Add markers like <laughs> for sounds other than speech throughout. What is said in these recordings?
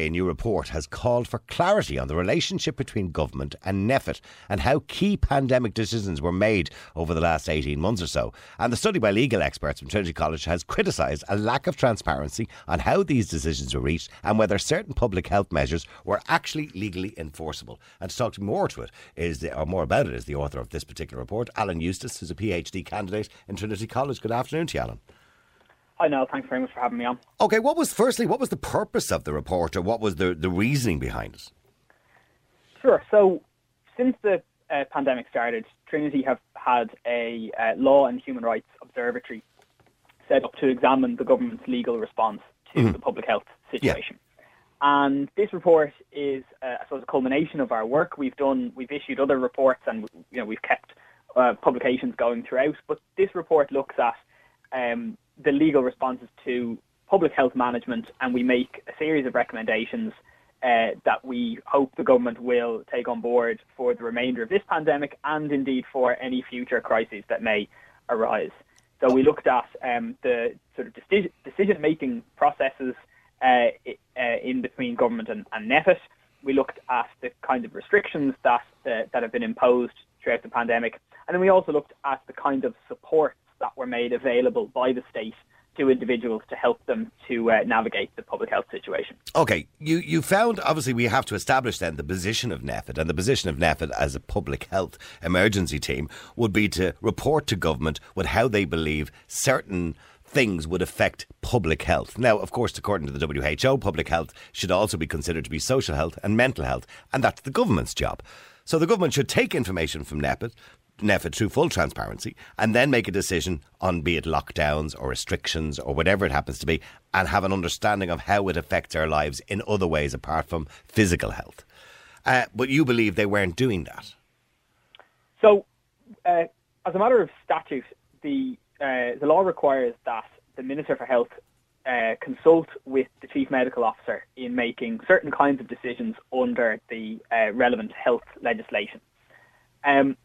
A new report has called for clarity on the relationship between government and NPHET and how key pandemic decisions were made over the last 18 months or so. And the study by legal experts from Trinity College has criticised a lack of transparency on how these decisions were reached and whether certain public health measures were actually legally enforceable. And to talk more to it is, the, or more about it, is the author of this particular report, Alan Eustace, who's a PhD candidate in Trinity College. Good afternoon to you, Alan. Hi, know. Thanks very much for having me on. Okay, what was firstly, what was the purpose of the report, or what was the the reasoning behind it? Sure. So, since the uh, pandemic started, Trinity have had a uh, law and human rights observatory set up to examine the government's legal response to the public health situation. And this report is, uh, I suppose, a culmination of our work. We've done, we've issued other reports, and you know, we've kept uh, publications going throughout. But this report looks at um, the legal responses to public health management, and we make a series of recommendations uh, that we hope the government will take on board for the remainder of this pandemic and indeed for any future crises that may arise. So we looked at um, the sort of deci- decision-making processes uh, uh, in between government and, and NPHET. We looked at the kind of restrictions that uh, that have been imposed throughout the pandemic, and then we also looked at the kind of supports that were made available by the state to individuals to help them to uh, navigate the public health situation. Okay, you, you found obviously we have to establish then the position of NPHET, and the position of NPHET as a public health emergency team would be to report to government with how they believe certain things would affect public health. Now, of course, according to the WHO, public health should also be considered to be social health and mental health, and that's the government's job. So the government should take information from NPHET, NPHET through full transparency and then make a decision on be it lockdowns or restrictions or whatever it happens to be and have an understanding of how it affects our lives in other ways apart from physical health. Uh, but you believe they weren't doing that. So, uh, as a matter of statute, the uh, the law requires that the Minister for Health uh, consult with the Chief Medical Officer in making certain kinds of decisions under the uh, relevant health legislation. Um,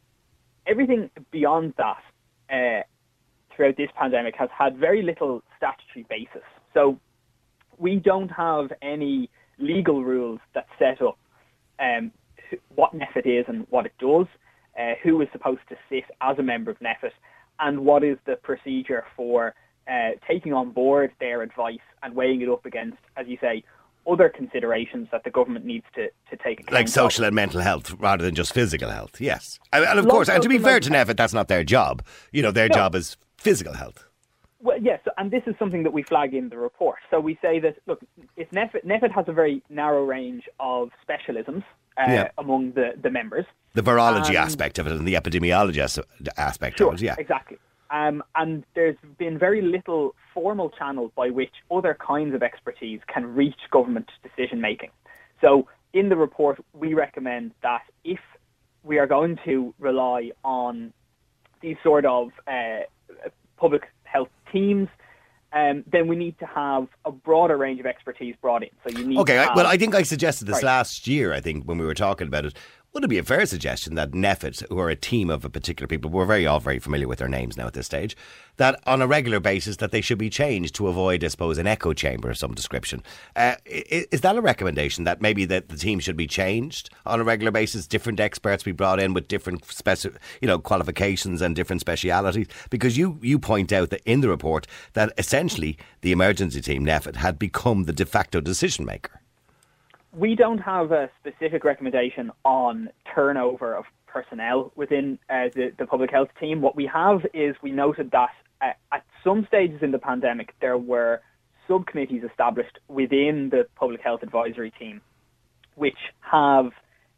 everything beyond that uh, throughout this pandemic has had very little statutory basis. So we don't have any legal rules that set up um, what NPHET is and what it does, uh, who is supposed to sit as a member of NPHET, and what is the procedure for uh, taking on board their advice and weighing it up against, as you say, other considerations that the government needs to, to take account Like of. social and mental health rather than just physical health, yes. And, and of Lot course, and to be fair to NPHET, that's not their job. You know, their No. job is physical health. Well, yes, and this is something that we flag in the report. So we say that look, if NPHET, NPHET has a very narrow range of specialisms uh, Yeah. among the, the members. The virology Um, aspect of it and the epidemiology aspect Sure, of it, yeah. exactly. Um, and there's been very little formal channel by which other kinds of expertise can reach government decision making. So in the report, we recommend that if we are going to rely on these sort of uh, public health teams, um, then we need to have a broader range of expertise brought in. So you need Okay, I, well, I think I suggested this last year, I think, when we were talking about it. Would it be a fair suggestion that NPHET, who are a team of a particular people, we're very all very familiar with their names now at this stage, that on a regular basis that they should be changed to avoid, I suppose, an echo chamber of some description? Uh, i- is that a recommendation that maybe that the team should be changed on a regular basis? Different experts be brought in with different speci- you know, qualifications and different specialities? Because you, you point out that in the report that essentially the emergency team, NPHET, had become the de facto decision maker. We don't have a specific recommendation on turnover of personnel within uh, the, the public health team. What we have is we noted that uh, at some stages in the pandemic, there were subcommittees established within the public health advisory team, which have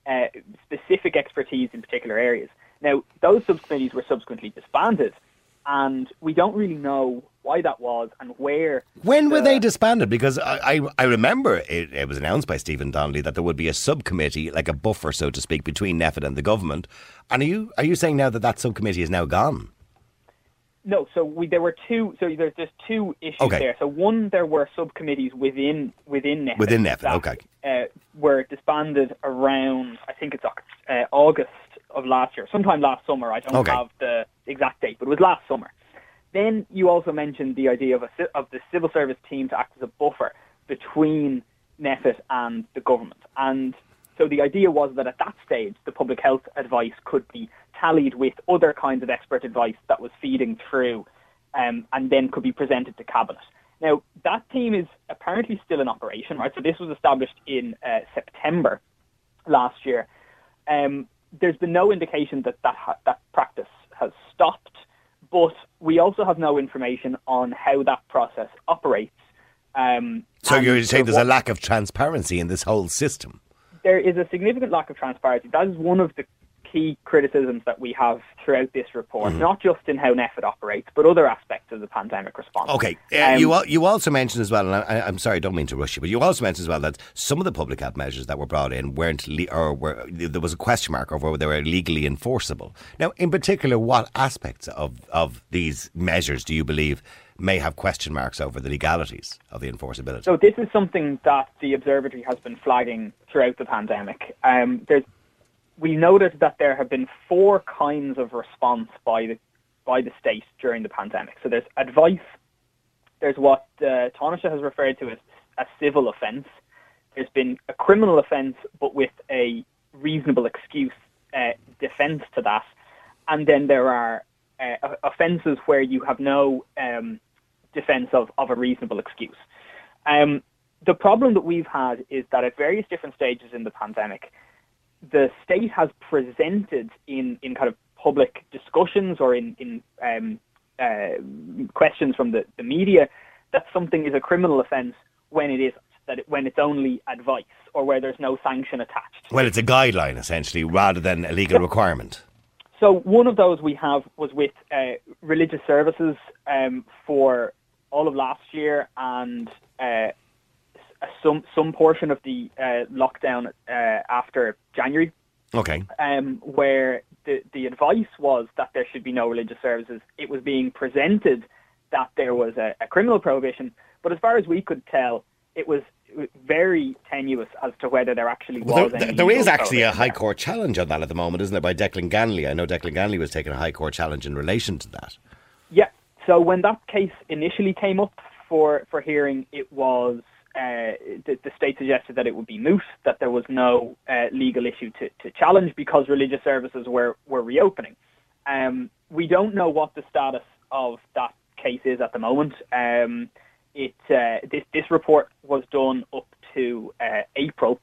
uh, specific expertise in particular areas. Now, those subcommittees were subsequently disbanded, and we don't really know why that was and where. When were the- they disbanded? Because I, I, I remember it, it was announced by Stephen Donnelly that there would be a subcommittee, like a buffer, so to speak, between NPHET and the government. And are you are you saying now that that subcommittee is now gone? No, so we, there were two. So there's there's two issues Okay. there. So one, there were subcommittees within within NPHET Within NPHET, that, okay. uh, were disbanded around, I think it's uh, August of last year, sometime last summer. I don't Okay. have the exact date, but it was last summer. Then you also mentioned the idea of a of the civil service team to act as a buffer between NPHET and the government. And so the idea was that at that stage, the public health advice could be tallied with other kinds of expert advice that was feeding through, um, and then could be presented to cabinet. Now that team is apparently still in operation, right? So this was established in uh, September last year. Um, there's been no indication that that, ha- that practice has stopped, but we also have no information on how that process operates. Um, So you're saying there's a lack of transparency in this whole system. there is a significant lack of transparency. That is one of the key criticisms that we have throughout this report, Mm-hmm. not just in how NPHET operates, but other aspects of the pandemic response. Okay, uh, Um, you you also mentioned as well, and I, I'm sorry, I don't mean to rush you, but you also mentioned as well that some of the public health measures that were brought in weren't le- or were there was a question mark over whether they were legally enforceable. Now, in particular, what aspects of of these measures do you believe may have question marks over the legalities of the enforceability? So this is something that the observatory has been flagging throughout the pandemic. Um, there's, we noted that there have been four kinds of response by the by the state during the pandemic. So there's advice, there's what uh, has referred to as a civil offence. There's been a criminal offence, but with a reasonable excuse uh, defence to that, and then there are uh, offences where you have no um, defence of, of a reasonable excuse. Um, the problem that we've had is that at various different stages in the pandemic, the state has presented in, in kind of public discussions or in, in um, uh, questions from the, the media that something is a criminal offence when it isn't, that it, when it's only advice or where there's no sanction attached. well, it's a guideline essentially, rather than a legal requirement. So one of those we have was with uh, religious services um, for all of last year and uh, some some portion of the uh, lockdown uh, after January, Okay, um, where the the advice was that there should be no religious services. It was being presented that there was a, a criminal prohibition, but as far as we could tell, it was very tenuous as to whether there actually was Well, there is actually a High. Court challenge on that at the moment, isn't there, by Declan Ganley? I know Declan Ganley was taking a High Court challenge in relation to that. Yeah. So when that case initially came up for for hearing, it was uh, the, the state suggested that it would be moot, that there was no uh, legal issue to, to challenge because religious services were were reopening. Um, we don't know what the status of that case is at the moment. Um, it uh, this this report was done up to uh, April.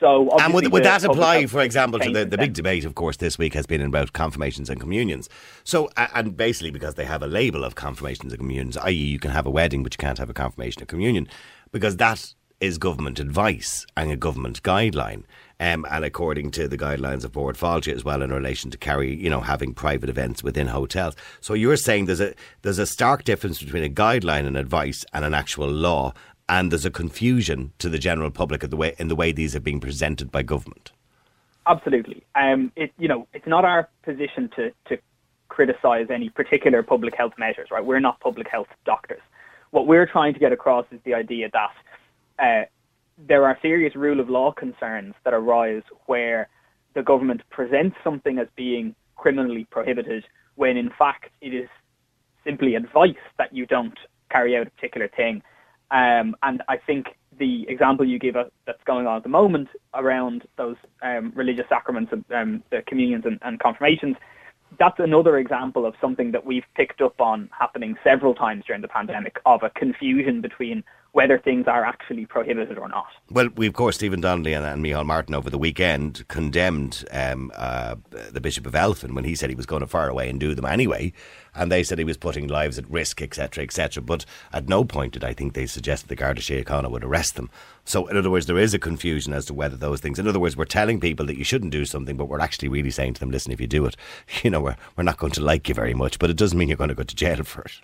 So And would, would that apply, for example, to the, the big debate, of course, this week has been about confirmations and communions? So, and basically because they have a label of confirmations and communions, i.e., you can have a wedding, but you can't have a confirmation of communion, because that is government advice and a government guideline. Um, and according to the guidelines of Bord Fáilte as well in relation to carry, you know, having private events within hotels. So you're saying there's a there's a stark difference between a guideline and advice and an actual law, and there's a confusion to the general public the way in the way these are being presented by government. Absolutely. Um, it, you know, it's not our position to, to criticize any particular public health measures, right? We're not public health doctors. What we're trying to get across is the idea that uh, there are serious rule of law concerns that arise where the government presents something as being criminally prohibited when in fact it is simply advice that you don't carry out a particular thing. Um, and I think the example you give us that's going on at the moment around those um, religious sacraments, and, um, the communions and, and confirmations, that's another example of something that we've picked up on happening several times during the pandemic of a confusion between whether things are actually prohibited or not. Well, we of course Stephen Donnelly and, and Micheál Martin over the weekend condemned um, uh, the Bishop of Elphin when he said he was going to fire away and do them anyway, and they said he was putting lives at risk, etc., etc. But at no point did I think they suggested the Garda Síochána would arrest them. So, in other words, there is a confusion as to whether those things. In other words, we're telling people that you shouldn't do something, but we're actually really saying to them, "Listen, if you do it, <laughs> you know, we're we're not going to like you very much, but it doesn't mean you're going to go to jail <laughs> for it."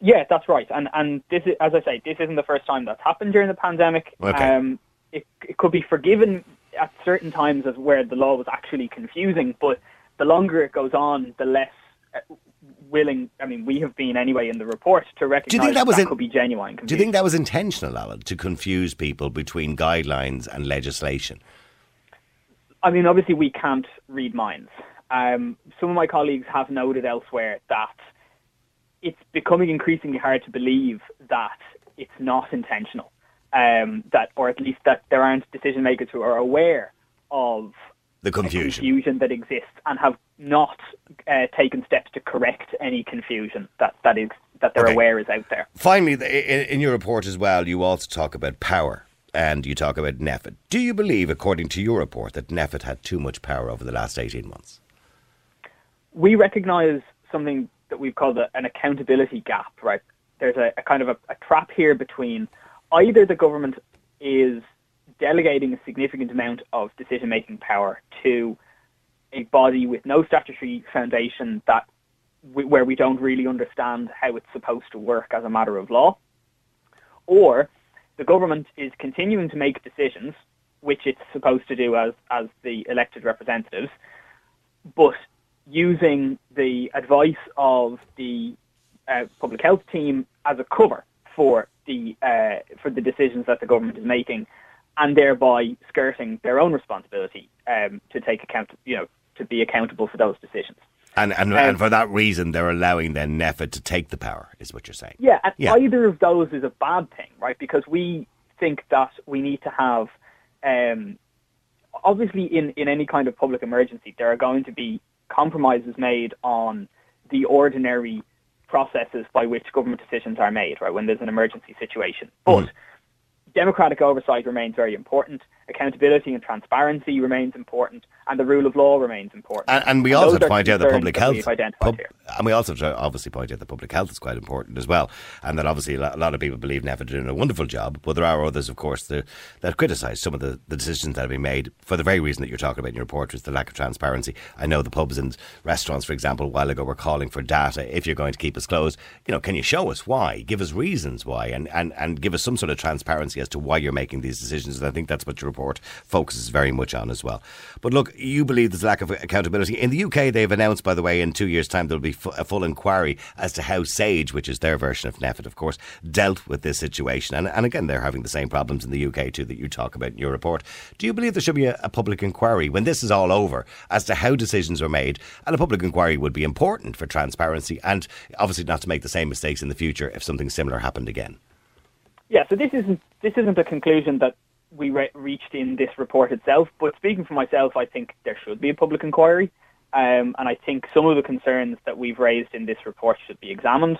Yeah, that's right. And and this is, as I say, this isn't the first time that's happened during the pandemic. Okay. Um, it, it could be forgiven at certain times as where the law was actually confusing, but the longer it goes on, the less willing. I mean, we have been anyway in the report to recognise that was that in- could be genuine. Do you think that was intentional, Alan, to confuse people between guidelines and legislation? I mean, obviously, we can't read minds. Um, some of my colleagues have noted elsewhere that it's becoming increasingly hard to believe that it's not intentional, um, that or at least that there aren't decision makers who are aware of The confusion. confusion that exists and have not uh, taken steps to correct any confusion that that is that they're Okay. aware is out there. Finally, in, your report as well, you also talk about power and you talk about NPHET. Do you believe, according to your report, that NPHET had too much power over the last 18 months? we recognise something that we've called a, an accountability gap, right? There's a, a kind of a, a trap here between either the government is delegating a significant amount of decision making power to a body with no statutory foundation that we, where we don't really understand how it's supposed to work as a matter of law, or the government is continuing to make decisions which it's supposed to do as as the elected representatives, but using the advice of the uh, public health team as a cover for the uh, for the decisions that the government is making, and thereby skirting their own responsibility um, to take account, you know, to be accountable for those decisions. And, and, Um, and for that reason, they're allowing then NPHET to take the power, is what you're saying. Yeah, and Yeah. either of those is a bad thing, right? Because we think that we need to have, um, obviously, in, in any kind of public emergency, there are going to be compromises made on the ordinary processes by which government decisions are made, right, when there's an emergency situation. But democratic oversight remains very important, accountability and transparency remains important, and the rule of law remains important. And, and we And also those have to are point out that public health, pub- and we also obviously point out that public health is quite important as well, and that obviously a lot of people believe NPHET are doing a wonderful job, but there are others, of course, that, that criticise some of the, the decisions that have been made for the very reason that you're talking about in your report, which is the lack of transparency. I know the pubs and restaurants, for example, a while ago were calling for data. If you're going to keep us closed, you know, can you show us why? Give us reasons why, and, and, and give us some sort of transparency as to why you're making these decisions. And I think that's what your report focuses very much on as well. But look, you believe there's a lack of accountability. In the UK, they've announced, by the way, in two years' time, there'll be a full inquiry as to how SAGE, which is their version of NPHET, of course, dealt with this situation. And, and again, they're having the same problems in the UK too that you talk about in your report. Do you believe there should be a, a public inquiry when this is all over as to how decisions were made? And a public inquiry would be important for transparency and obviously not to make the same mistakes in the future if something similar happened again. Yeah, so this isn't this isn't a conclusion that we re- reached in this report itself. But speaking for myself, I think there should be a public inquiry, um, and I think some of the concerns that we've raised in this report should be examined.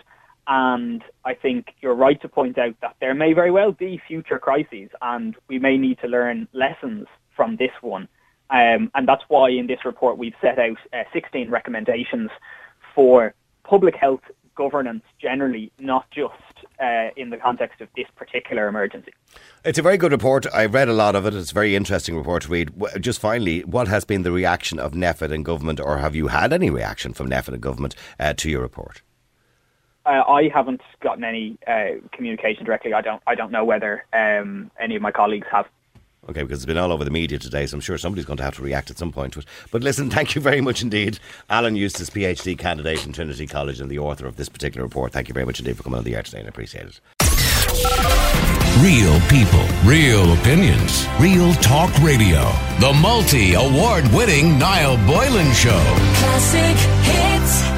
And I think you're right to point out that there may very well be future crises, and we may need to learn lessons from this one. Um, and that's why in this report we've set out uh, 16 recommendations for public health governance generally, not just uh, in the context of this particular emergency. It's a very good report. I've read a lot of it. It's a very interesting report to read. Just finally, what has been the reaction of NPHET and government, or have you had any reaction from NPHET and government uh, to your report? Uh, I haven't gotten any uh, communication directly. I don't. I don't know whether um, any of my colleagues have. Okay, because it's been all over the media today, so I'm sure somebody's going to have to react at some point to it. But listen, <laughs> thank you very much indeed. Alan Eustace, PhD candidate in Trinity College and the author of this particular report. Thank you very much indeed for coming on the air today, and I appreciate it. Real people, real opinions, real talk radio. The multi award winning Niall Boylan Show. Classic hits.